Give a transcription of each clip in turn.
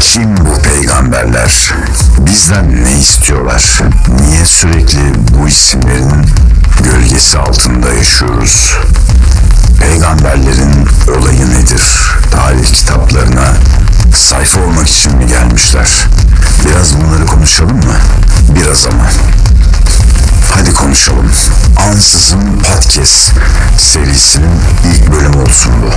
Kim bu peygamberler? Bizden ne istiyorlar? Niye sürekli bu isimlerin gölgesi altında yaşıyoruz? Peygamberlerin olayı nedir? Tarih kitaplarına sayfa olmak için mi gelmişler? Biraz bunları konuşalım mı? Biraz ama. Hadi konuşalım. Ansızın Podcast serisinin ilk bölümü olsun bu.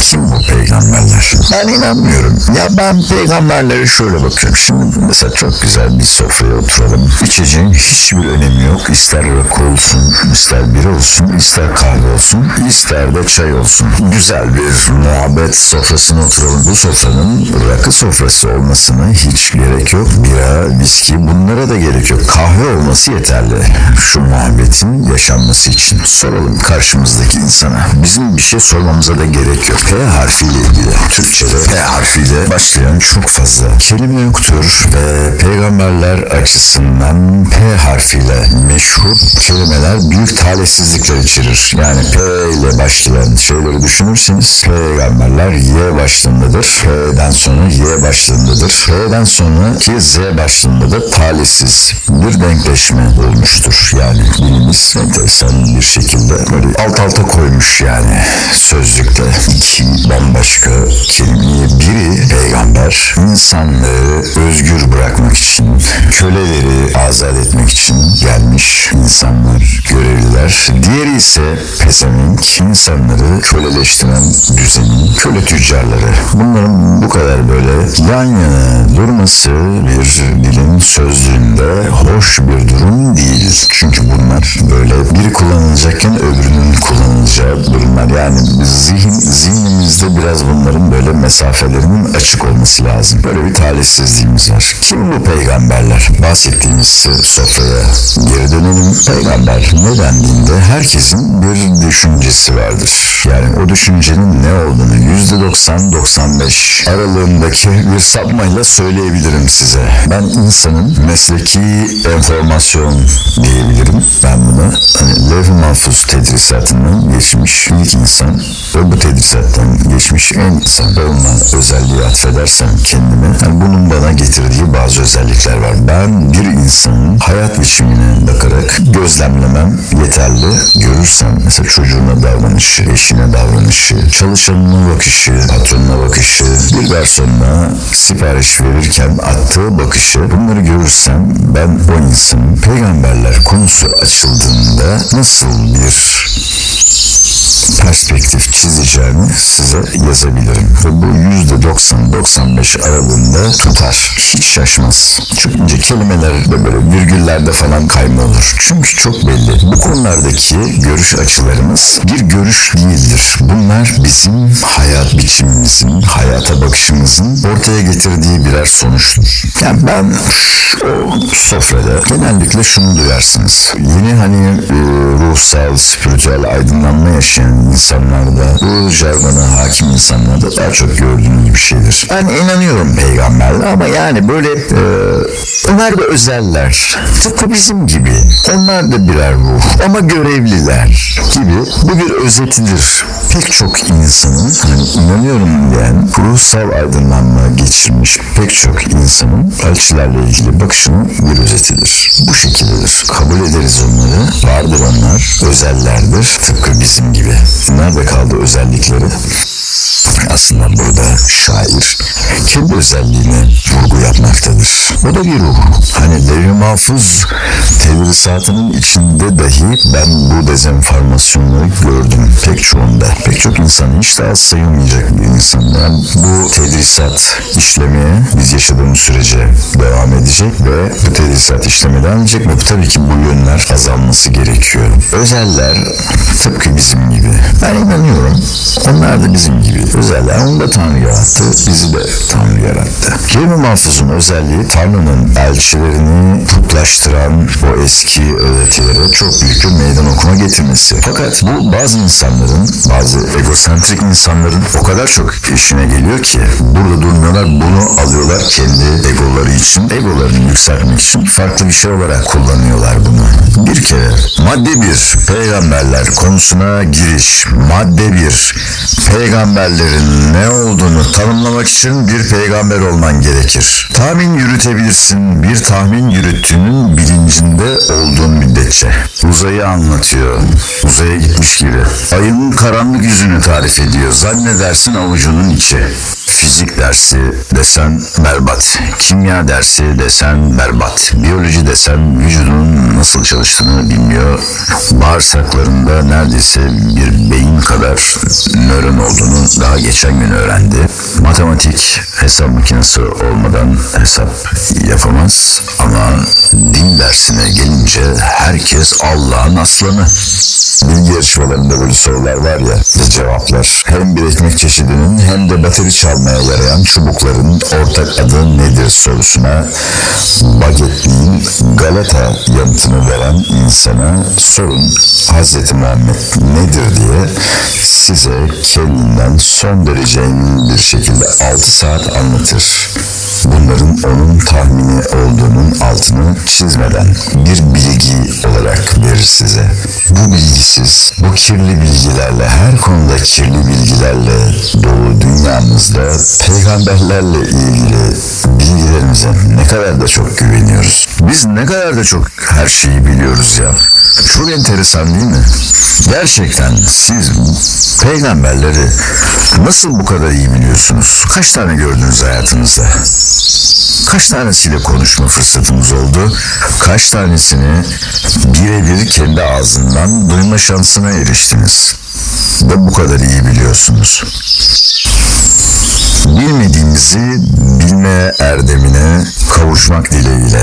Kim bu peygamberler? Ben inanmıyorum. Ya ben peygamberlere şöyle bakıyorum. Şimdi mesela çok güzel bir sofraya oturalım. İçeceğin hiçbir önemi yok. İster rakı olsun, ister bira olsun, ister kahve olsun, ister de çay olsun. Güzel bir muhabbet sofrasına oturalım. Bu sofranın rakı sofrası olmasına hiç gerek yok. Bira, viski bunlara da gerek yok. Kahve olması yeterli. Şu muhabbetin yaşanması için. Soralım karşımızdaki insana. Bizim bir şey sormamıza da gerek yok. P harfiyle ilgili. Türkçe'de P harfiyle başlayan çok fazla kelime yoktur ve peygamberler açısından P harfiyle meşhur kelimeler büyük talihsizlikler içerir. Yani P ile başlayan şeyleri düşünürseniz peygamberler Y başlığındadır. P'den sonra Y başlığındadır. P'den sonra ki Z başlığındadır. Talihsiz bir denkleşme olmuştur. Yani. Dilimiz enteresan bir şekilde böyle alt alta koymuş yani sözlükte iki bambaşka kelimeyi. Biri peygamber insanlığı özgür bırakmak için köleleri azat etmek için gelmiş insanlar görevliler. Diğeri ise pezevenk insanları köleleştiren düzenin köle tüccarları. Bunların bu kadar böyle yan yana durması bir dilin sözlüğünde hoş bir durum değil çünkü bunlar böyle biri kullanılacakken öbürünün kullanılacağı durumlar yani zihin zihnimizde biraz bunların böyle mesafelerinin açık olması lazım. Böyle bir talihsizliğimiz var. Kim bu peygamberler? Bahsettiğimiz sofraya geri dönelim. Peygamber ne dendiğinde herkesin bir düşüncesi vardır. Yani o düşüncenin ne olduğunu %90-95 aralığındaki bir sapmayla söyleyebilirim size. Ben insanın mesleki enformasyon diyebilirim. Ben buna hani levh-i mahfuz tedrisatından geçmiş ilk insan ve bu tedrisattan geçmiş en insan olma özelliği atfedersem kendime yani bunun bana getirdiği bazı özellikler var. Ben bir insanın hayat biçimine bakarak gözlemlemem yeterli. Görürsem mesela çocuğuna davranışı, eşine davranışı, çalışanına bakışı, patronuna bakışı, bir garsonuna sipariş verirken attığı bakışı bunları görürsem ben o insanın peygamberler konusu açıldığında nasıl bir perspektif çizeceğini size yazabilirim. Ve bu %90-95 aralığında tutar. Hiç şaşmaz. İnce kelimelerde böyle virgüllerde falan kayma olur. Çünkü çok belli. Bu konulardaki görüş açılarımız bir görüş değildir. Bunlar bizim hayat biçimimizin, hayata bakışımızın ortaya getirdiği birer sonuçtur. Yani ben o sofrada genellikle şunu duyarsınız. Yeni hani e, ruhsal, spiritüel aydınlanma yaşayan insanlarda bu jargona hakim insanlarda daha çok gördüğünüz bir şeydir. Ben inanıyorum peygamberle ama yani böyle e, onlar da özeller. Tıpkı bizim gibi. Onlar da birer ruh ama görevliler gibi. Bu bir özetidir. Pek çok insanın hani inanıyorum diyen ruhsal aydınlanma geçirmiş pek çok insanın elçilerle ilgili bakışının bir özetidir. Bu şekildedir. Kabul ederiz onları. Vardır onlar. Özellerdir. Tıpkı bizim gibi. Nerede kaldı özellikleri? Aslında burada şair kendi özelliğine vurgu yapmaktadır. O da bir ruh. Hani Levi Mahfuz tedrisatının içinde dahi ben bu dezenformasyonları gördüm pek çoğunda. Pek çok insan hiç az sayılmayacak bir insan. Yani bu tedrisat işlemeye biz yaşadığımız sürece devam edecek ve bu tedrisat işlemeye devam edecek ve tabii ki bu yönler azalması gerekiyor. Özeller tıpkı bizim gibi. Ben inanıyorum. Onlar da bizim gibi. Özeller onu da Tanrı yarattı. Bizi de Tanrı yarattı. Kelime mahfuzun özelliği Tanrı'nın elçilerini putlaştıran o eski öğretilere çok büyük bir meydan okuma getirmesi. Fakat bu bazı insanların, bazı egosentrik insanların o kadar çok işine geliyor ki burada durmuyorlar bunu alıyorlar kendi egoları için, egolarını yükseltmek için farklı bir şey olarak kullanıyorlar bunu. Bir kere madde bir peygamberler konusuna giriş. Madde bir peygamberlerin ne olduğunu tanımlamak için bir peygamber olman gerekir. Tahmin yürütebilirsin. Bir tahmin yürüttüğünün bilincinde olduğun müddetçe. Uzayı anlatıyor. Uzaya gitmiş gibi. Ayın karanlık yüzünü tarif ediyor. Zannedersin avucunun içi. Fizik dersi desen berbat. Kimya dersi desen berbat. Biyoloji desen vücudunun nasıl çalıştığını bilmiyor. Bağırsaklarında neredeyse bir beyin kadar nöron olduğunu daha geçen gün öğrendi. Matematik hesap makinesi olmadan hesap yapamaz ama din dersine gelince herkes Allah'ın aslanı. Bilgi yarışmalarında böyle sorular var ya ve cevaplar. Hem bir ekmek çeşidinin hem de bateri çalmaya yarayan çubukların ortak adı nedir sorusuna bagetliğin Galata yanıtını veren insana sorun Hz. Muhammed nedir diye size kendinden son derece emin bir şekilde 6 saat anlatır. Bunların onun tahmini olduğunun altını çizmeden bir bilgi olarak verir size. Bu bilgisiz, bu kirli bilgilerle, her konuda kirli bilgilerle dolu dünyamızda peygamberlerle ilgili bilgilerimize ne kadar da çok güveniyoruz. Biz ne kadar da çok her şeyi biliyoruz ya. Çok enteresan değil mi? Gerçekten siz peygamberleri nasıl bu kadar iyi biliyorsunuz? Kaç tane gördünüz hayatınızda? Kaç tanesiyle konuşma fırsatımız oldu? Kaç tanesini birebir kendi ağzından duyma şansına eriştiniz? Ve bu kadar iyi biliyorsunuz. Bilmediğimizi bilme erdemine kavuşmak dileğiyle.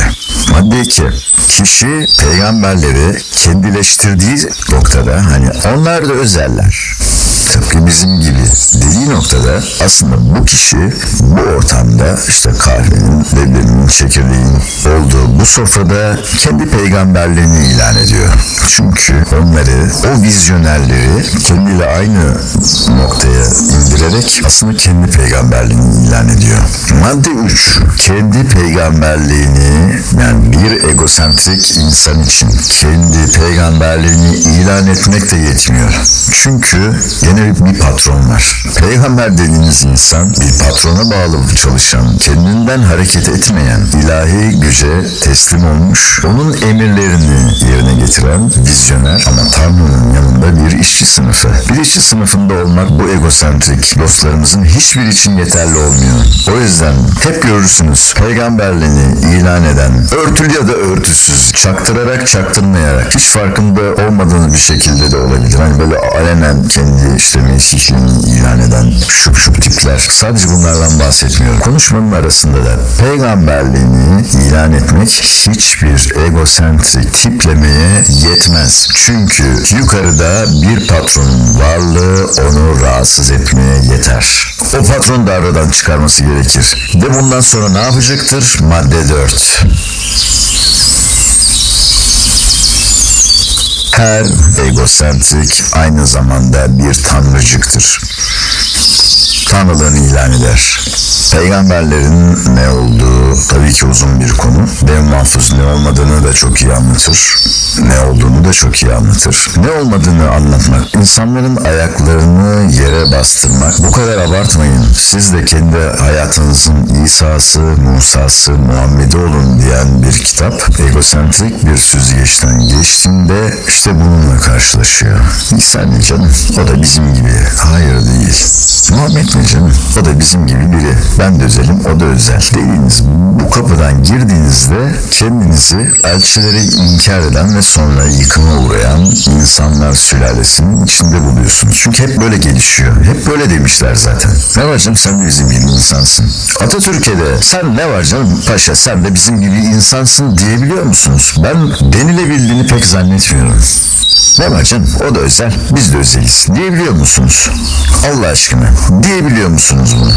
Madde 2. Kişi peygamberleri kendileştirdiği noktada hani onlar da özeller. Tıpkı bizim gibi dediği noktada aslında bu kişi bu ortamda işte kahvenin, leblenin, çekirdeğin olduğu bu sofrada kendi peygamberliğini ilan ediyor. Çünkü onları, o vizyonerleri kendiyle aynı noktaya indirerek aslında kendi peygamberliğini ilan ediyor. Madde 3. Kendi peygamberliğini yani bir egosentrik insan için kendi peygamberliğini ilan etmek de yetmiyor. Çünkü yine bir patron var. Peygamber dediğiniz insan bir patrona bağlı çalışan, kendinden hareket etmeyen, ilahi güce teslim olmuş, onun emirlerini yerine getiren vizyoner ama Tanrı'nın yanında bir işçi sınıfı. Bir işçi sınıfında olmak bu egosentrik dostlarımızın hiçbir için yeterli olmuyor. O yüzden hep görürsünüz peygamberliğini ilan eden, örtülü ya da örtüsüz, çaktırarak çaktırmayarak, hiç farkında olmadığınız bir şekilde de olabilir. Hani böyle alenen kendi işte meşikliğini ilan eden şup şup tipler. Sadece bunlardan bahsetmiyorum. Konuşmanın arasında da peygamberliğini ilan etmek hiçbir egosentrik tiplemeye yetmez. Çünkü yukarıda bir patronun varlığı onu rahatsız etmeye yeter. O patron da aradan çıkarması gerekir. Ve bundan sonra ne yapacaktır? Madde 4. Her egosentrik aynı zamanda bir tanrıcıktır. Tanrılığını ilan eder. Peygamberlerin ne olduğu tabii ki uzun bir konu. Dev mahfuz ne olmadığını da çok iyi anlatır. Ne olduğunu da çok iyi anlatır. Ne olmadığını anlatmak, insanların ayaklarını yere bastırmak. Bu kadar abartmayın. Siz de kendi hayatınızın İsa'sı, Musa'sı, Muhammed'i olun diyen bir kitap egosentrik bir süzgeçten geçtiğinde işte bununla karşılaşıyor. İsa ne canım? O da bizim gibi. Hayır değil. Muhammed ne canım? O da bizim gibi biri. Ben de özelim, o da özel. Dediğiniz bu kapıdan girdiğinizde kendinizi elçileri inkar eden ve sonra yıkıma uğrayan insanlar sülalesinin içinde buluyorsunuz. Çünkü hep böyle gelişiyor. Hep böyle demişler zaten. Ne var canım sen de bizim gibi insansın. Atatürk'e de sen ne var canım paşa sen de bizim gibi insansın diyebiliyor musunuz? Ben denilebildiğini pek zannetmiyorum. Ne var o da özel biz de özeliz diyebiliyor musunuz? Allah aşkına diyebiliyor musunuz bunu?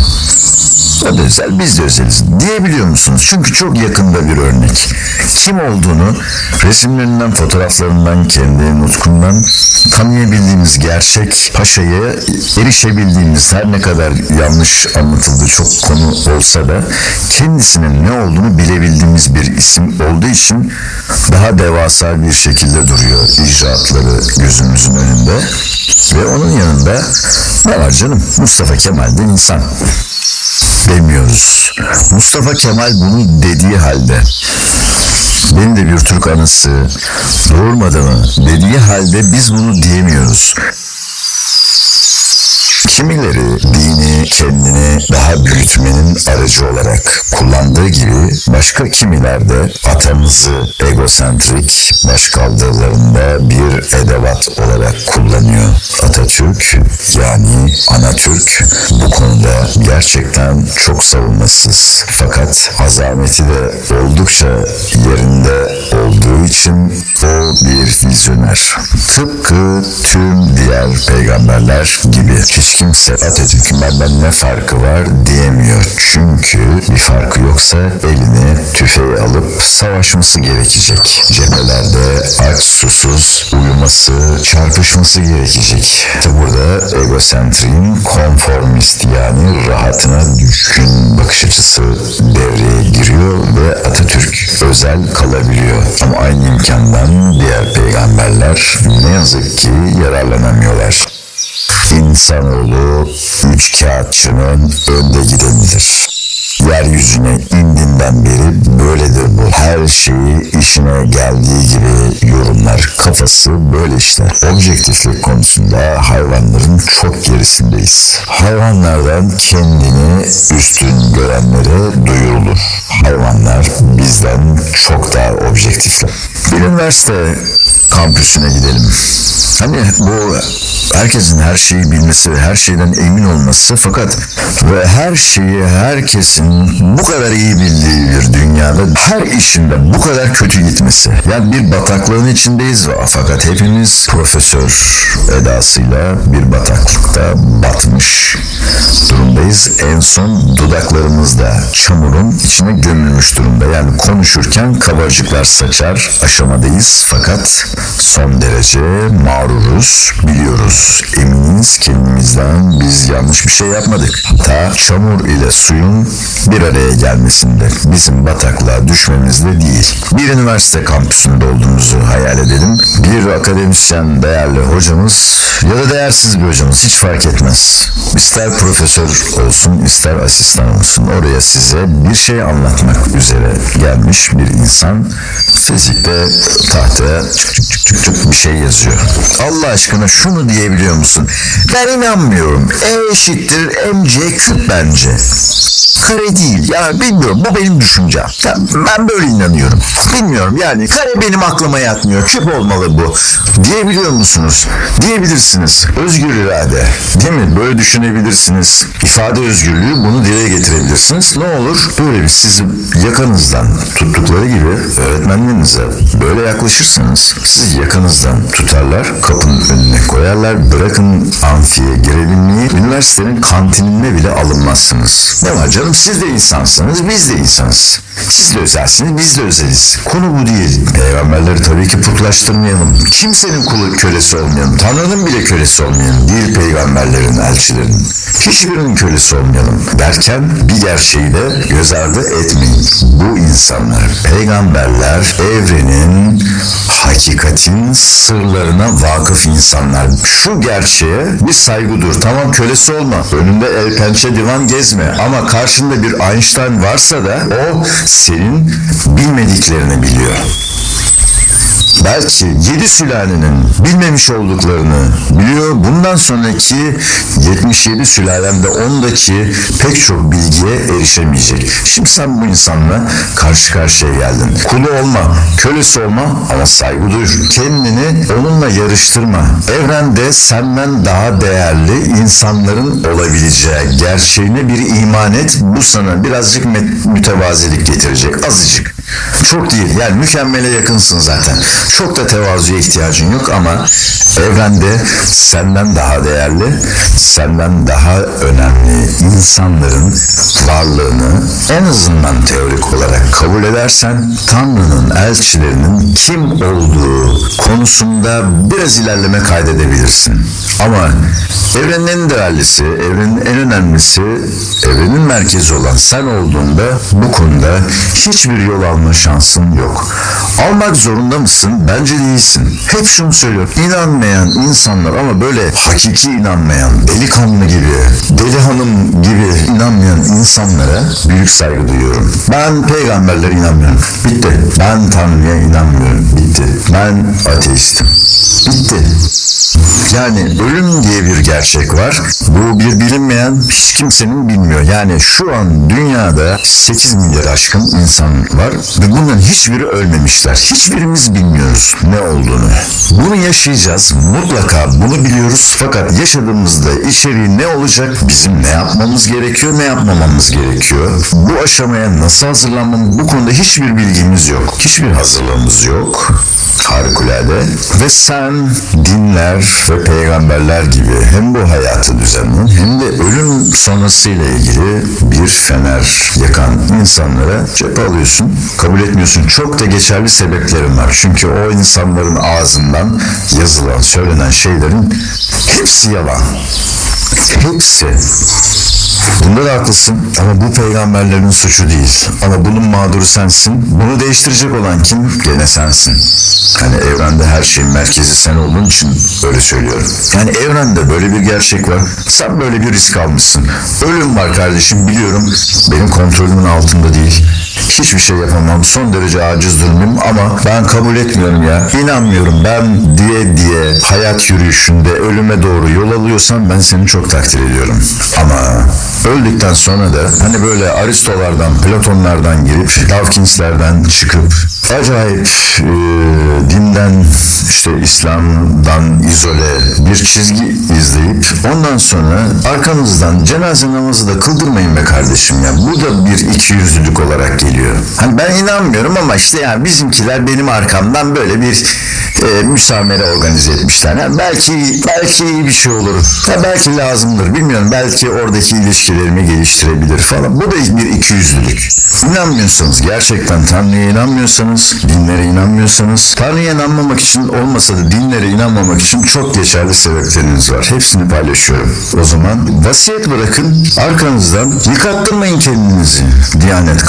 O da özel biz de özeliz diyebiliyor musunuz? Çünkü çok yakında bir örnek. Kim olduğunu resimlerinden, fotoğraflarından, kendi nutkundan tanıyabildiğimiz gerçek paşaya erişebildiğimiz her ne kadar yanlış anlatıldığı çok konu olsa da kendisinin ne olduğunu bilebildiğimiz bir isim olduğu için daha devasa bir şekilde duruyor icraatları gözümüzün önünde. Ve onun yanında ne var canım? Mustafa Kemal de insan demiyoruz. Mustafa Kemal bunu dediği halde beni de bir Türk anısı doğurmadı mı dediği halde biz bunu diyemiyoruz. Kimileri dini kendini daha büyütmenin aracı olarak kullandığı gibi başka kimiler de atamızı egosentrik başkaldırılarında bir edevat olarak kullanıyor. Atatürk yani Anatürk bu konuda gerçekten çok savunmasız. Fakat azameti de oldukça yerinde olduğu için o bir vizyoner. Tıpkı tüm diğer peygamberler gibi hiç kimse Atatürk'ün benden ne farkı var diyemiyor. Çünkü bir farkı yoksa eline tüfeği alıp savaşması gerekecek. Cephelerde aç susuz uyuması, çarpışması gerekecek. İşte burada egosentriğin konformist yani rahatına düşkün bakış açısı devreye giriyor ve Atatürk özel kalabiliyor. Ama aynı imkandan diğer peygamberler ne yazık ki yararlanamıyorlar. İnsanoğlu üç kağıtçının önde gidenidir. Yeryüzüne indiğinden beri böyledir bu. Her şeyi işine geldiği gibi yorumlar. Kafası böyle işte. Objektiflik konusunda hayvanların çok gerisindeyiz. Hayvanlardan kendini üstün görenlere duyurulur. Hayvanlar bizden çok daha objektifler. Bir üniversite kampüsüne gidelim. Hani bu herkesin her şeyi bilmesi her şeyden emin olması fakat ve her şeyi herkesin bu kadar iyi bildiği bir dünyada her işinde bu kadar kötü gitmesi. Yani bir bataklığın içindeyiz fakat hepimiz profesör edasıyla bir bataklıkta batmış durumdayız. En son dudaklarımızda çamurun içine gömülmüş durumda. Yani konuşurken kabarcıklar saçar aşamadayız fakat son derece mağruruz, biliyoruz, im eminiz kendimizden biz yanlış bir şey yapmadık. Hatta çamur ile suyun bir araya gelmesinde bizim bataklığa düşmemizde değil. Bir üniversite kampüsünde olduğumuzu hayal edelim. Bir akademisyen değerli hocamız ya da değersiz bir hocamız hiç fark etmez. İster profesör olsun ister asistan olsun oraya size bir şey anlatmak üzere gelmiş bir insan fizikte tahtaya çık çık çık çık bir şey yazıyor. Allah aşkına şunu diyebiliyor musun? Ben inanmıyorum. E eşittir mc küp bence. Kare değil. Ya bilmiyorum. Bu benim düşüncem. Ya ben böyle inanıyorum. Bilmiyorum yani. Kare benim aklıma yatmıyor. Küp olmalı bu. Diyebiliyor musunuz? Diyebilirsiniz. Özgür irade. Değil mi? Böyle düşünebilirsiniz. İfade özgürlüğü bunu dile getirebilirsiniz. Ne olur? Böyle bir sizi yakanızdan tuttukları gibi öğretmenlerinize böyle yaklaşırsanız sizi yakanızdan tutarlar, kapının önüne koyarlar, bırakın amfiye girebilmeyi, üniversitenin kantinine bile alınmazsınız. Ne var canım siz de insansınız, biz de insanız. Siz de özelsiniz, biz de özeliz. Konu bu değil. Peygamberleri tabii ki putlaştırmayalım. Kimsenin kulu kölesi olmayalım. Tanrı'nın bile kölesi olmayalım. Değil peygamberlerin, elçilerin. Hiçbirinin kölesi olmayalım. Derken bir gerçeği de göz ardı etmeyin. Bu insanlar, peygamberler, evrenin, hakikatin sırlarına vakıf insanlar. Şu gerçeğe bir saygı dur. Tamam kölesi olma. Önünde el pençe divan gezme. Ama karşında bir Einstein varsa da o senin bilmediklerini biliyor. Belki yedi sülalenin bilmemiş olduklarını biliyor. Bundan sonraki 77 sülalemde ondaki pek çok bilgiye erişemeyecek. Şimdi sen bu insanla karşı karşıya geldin. Kulu olma, kölesi olma ama saygı duy. Kendini onunla yarıştırma. Evrende senden daha değerli insanların olabileceği gerçeğine bir iman et. Bu sana birazcık mütevazilik getirecek. Azıcık. Çok değil. Yani mükemmele yakınsın zaten. Çok da tevazuya ihtiyacın yok ama evrende senden daha değerli, senden daha önemli insanların varlığını en azından teorik olarak kabul edersen Tanrı'nın elçilerinin kim olduğu konusunda biraz ilerleme kaydedebilirsin. Ama evrenin en değerlisi, evrenin en önemlisi, evrenin merkezi olan sen olduğunda bu konuda hiçbir yol alma şansın yok. Almak zorunda mısın? Bence değilsin. Hep şunu söylüyorum. İnanmayan insanlar ama böyle hakiki inanmayan, delikanlı gibi, deli hanım gibi inanmayan insanlara büyük saygı duyuyorum. Ben peygamberlere inanmıyorum. Bitti. Ben Tanrı'ya inanmıyorum. Bitti. Ben ateistim. Bitti. Yani ölüm diye bir gerçek var. Bu bir bilinmeyen hiç kimsenin bilmiyor. Yani şu an dünyada 8 milyar aşkın insan var ve bunların hiçbiri ölmemişler. Hiçbirimiz bilmiyoruz ne olduğunu. Bunu yaşayacağız. Mutlaka bunu biliyoruz. Fakat yaşadığımızda içeriği ne olacak? Bizim ne yapmamız gerekiyor, ne yapmamamız gerekiyor? Bu aşamaya nasıl hazırlanmamız? Bu konuda hiçbir bilgimiz yok. Hiçbir hazırlığımız yok harikulade ve sen dinler ve peygamberler gibi hem bu hayatı düzenleyen hem de ölüm sonrasıyla ilgili bir fener yakan insanlara cephe alıyorsun, kabul etmiyorsun. Çok da geçerli sebeplerim var. Çünkü o insanların ağzından yazılan, söylenen şeylerin hepsi yalan. Hepsi. Bunda da haklısın ama bu peygamberlerin suçu değil. Ama bunun mağduru sensin. Bunu değiştirecek olan kim? Gene sensin. Hani evrende her şeyin merkezi sen olduğun için öyle söylüyorum. Yani evrende böyle bir gerçek var. Sen böyle bir risk almışsın. Ölüm var kardeşim biliyorum. Benim kontrolümün altında değil. Hiçbir şey yapamam. Son derece aciz durumum ama ben kabul etmiyorum ya. İnanmıyorum. Ben diye diye hayat yürüyüşünde ölüme doğru yol alıyorsam ben seni çok takdir ediyorum. Ama öldükten sonra da hani böyle Aristolardan, Platonlardan girip Dawkins'lerden çıkıp acayip e, dinden işte İslam'dan izole bir çizgi izleyip ondan sonra arkanızdan cenaze namazı da kıldırmayın be kardeşim ya. Bu da bir ikiyüzlülük olarak geliyor. Hani ben inanmıyorum ama işte yani bizimkiler benim arkamdan böyle bir e, müsamere organize etmişler. Yani belki belki iyi bir şey olur. Ya belki lazımdır. Bilmiyorum. Belki oradaki ilişkilerimi geliştirebilir falan. Bu da bir ikiyüzlülük. İnanmıyorsanız, gerçekten Tanrı'ya inanmıyorsanız, dinlere inanmıyorsanız, Tanrı'ya inanmamak için olmasa da dinlere inanmamak için çok geçerli sebepleriniz var. Hepsini paylaşıyorum. O zaman vasiyet bırakın, arkanızdan yıkattırmayın kendinizi Diyanet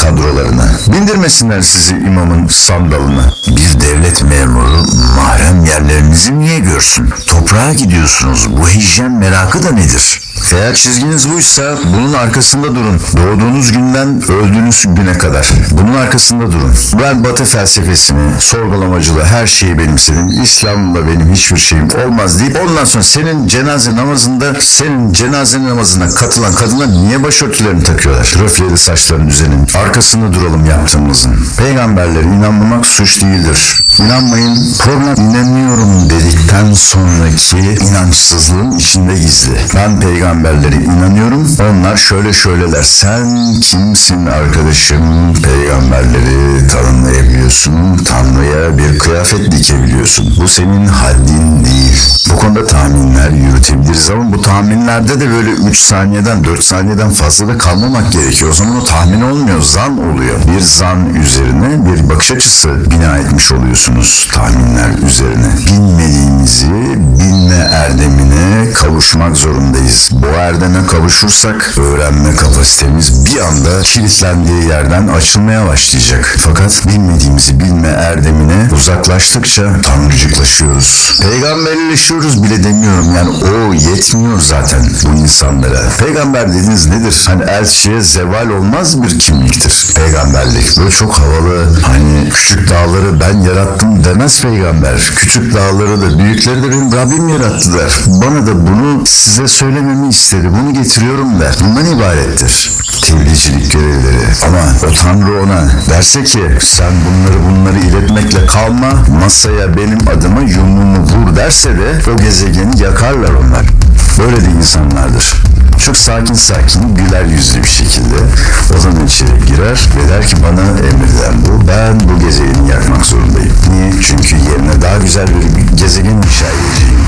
kadrolarına. Bindirmesinler sizi imamın sandalına. Bir devlet memuru mahrem yerlerinizi niye görsün? Toprağa gidiyorsunuz. Bu hijyen merakı da nedir? Eğer çizginiz buysa bunun arkasında durun. Doğduğunuz günden öldüğünüz güne kadar. Bunun arkasında durun. Ben batı felsefesini, sorgulamacılığı her şeyi benimsedim. İslam'la benim hiçbir şeyim olmaz deyip ondan sonra senin cenaze namazında senin cenaze namazına katılan kadınlar niye başörtülerini takıyorlar? Röfleli saçların düzenin. Arkasında duralım yaptığımızın. Peygamberlere inanmamak suç değildir. İnanmayın problem inanıyorum dedikten sonraki inançsızlığın içinde gizli. Ben peygamberlere inanıyorum. Onlar şöyle şöyleler. Sen kimsin arkadaşım? Peygamberleri tanımlayabiliyorsun. Tanrı'ya bir kıyafet dikebiliyorsun. Bu senin haddin değil. Bu konuda tahminler yürütebiliriz ama bu tahminlerde de böyle 3 saniyeden 4 saniyeden fazla da kalmamak gerekiyor. O zaman o tahmin olmuyor, zan oluyor. Bir zan üzerine bir bakış açısı bina etmiş oluyorsunuz tahminler üzerine. Bilmediğimizi bilme erdemine kavuşmak zorundayız. Bu erdeme kavuşursak öğrenme kapasitemiz bir anda kilitlendiği yerden açılmaya başlayacak. Fakat bilmediğimizi bilme erdemine uzaklaştıkça tanrıcıklaşıyoruz. Peygamberleşiyoruz bile demiyorum. Yani o yetmiyor zaten bu insanlara. Peygamber dediğiniz nedir? Hani elçiye zeval olmaz bir kimliktir. Peygamberlik böyle çok havalı. Hani küçük dağları ben yarattım demez peygamber. Küçük dağları da büyükleri de benim Rabbim yarattılar. Bana da bunu size söylememi istedi. Bunu getiriyorum der. Bundan ibarettir tebliğcilik görevleri. Ama o Tanrı ona derse ki sen bunları bunları iletmekle kalma masaya benim adıma yumruğumu vur derse de o gezegeni yakarlar onlar. Böyle de insanlardır. Çok sakin sakin güler yüzlü bir şekilde o zaman içeri girer ve der ki bana emredilen bu. Ben bu gezegeni yakmak zorundayım. Niye? Çünkü yerine güzel bir gezegen inşa edeceğim.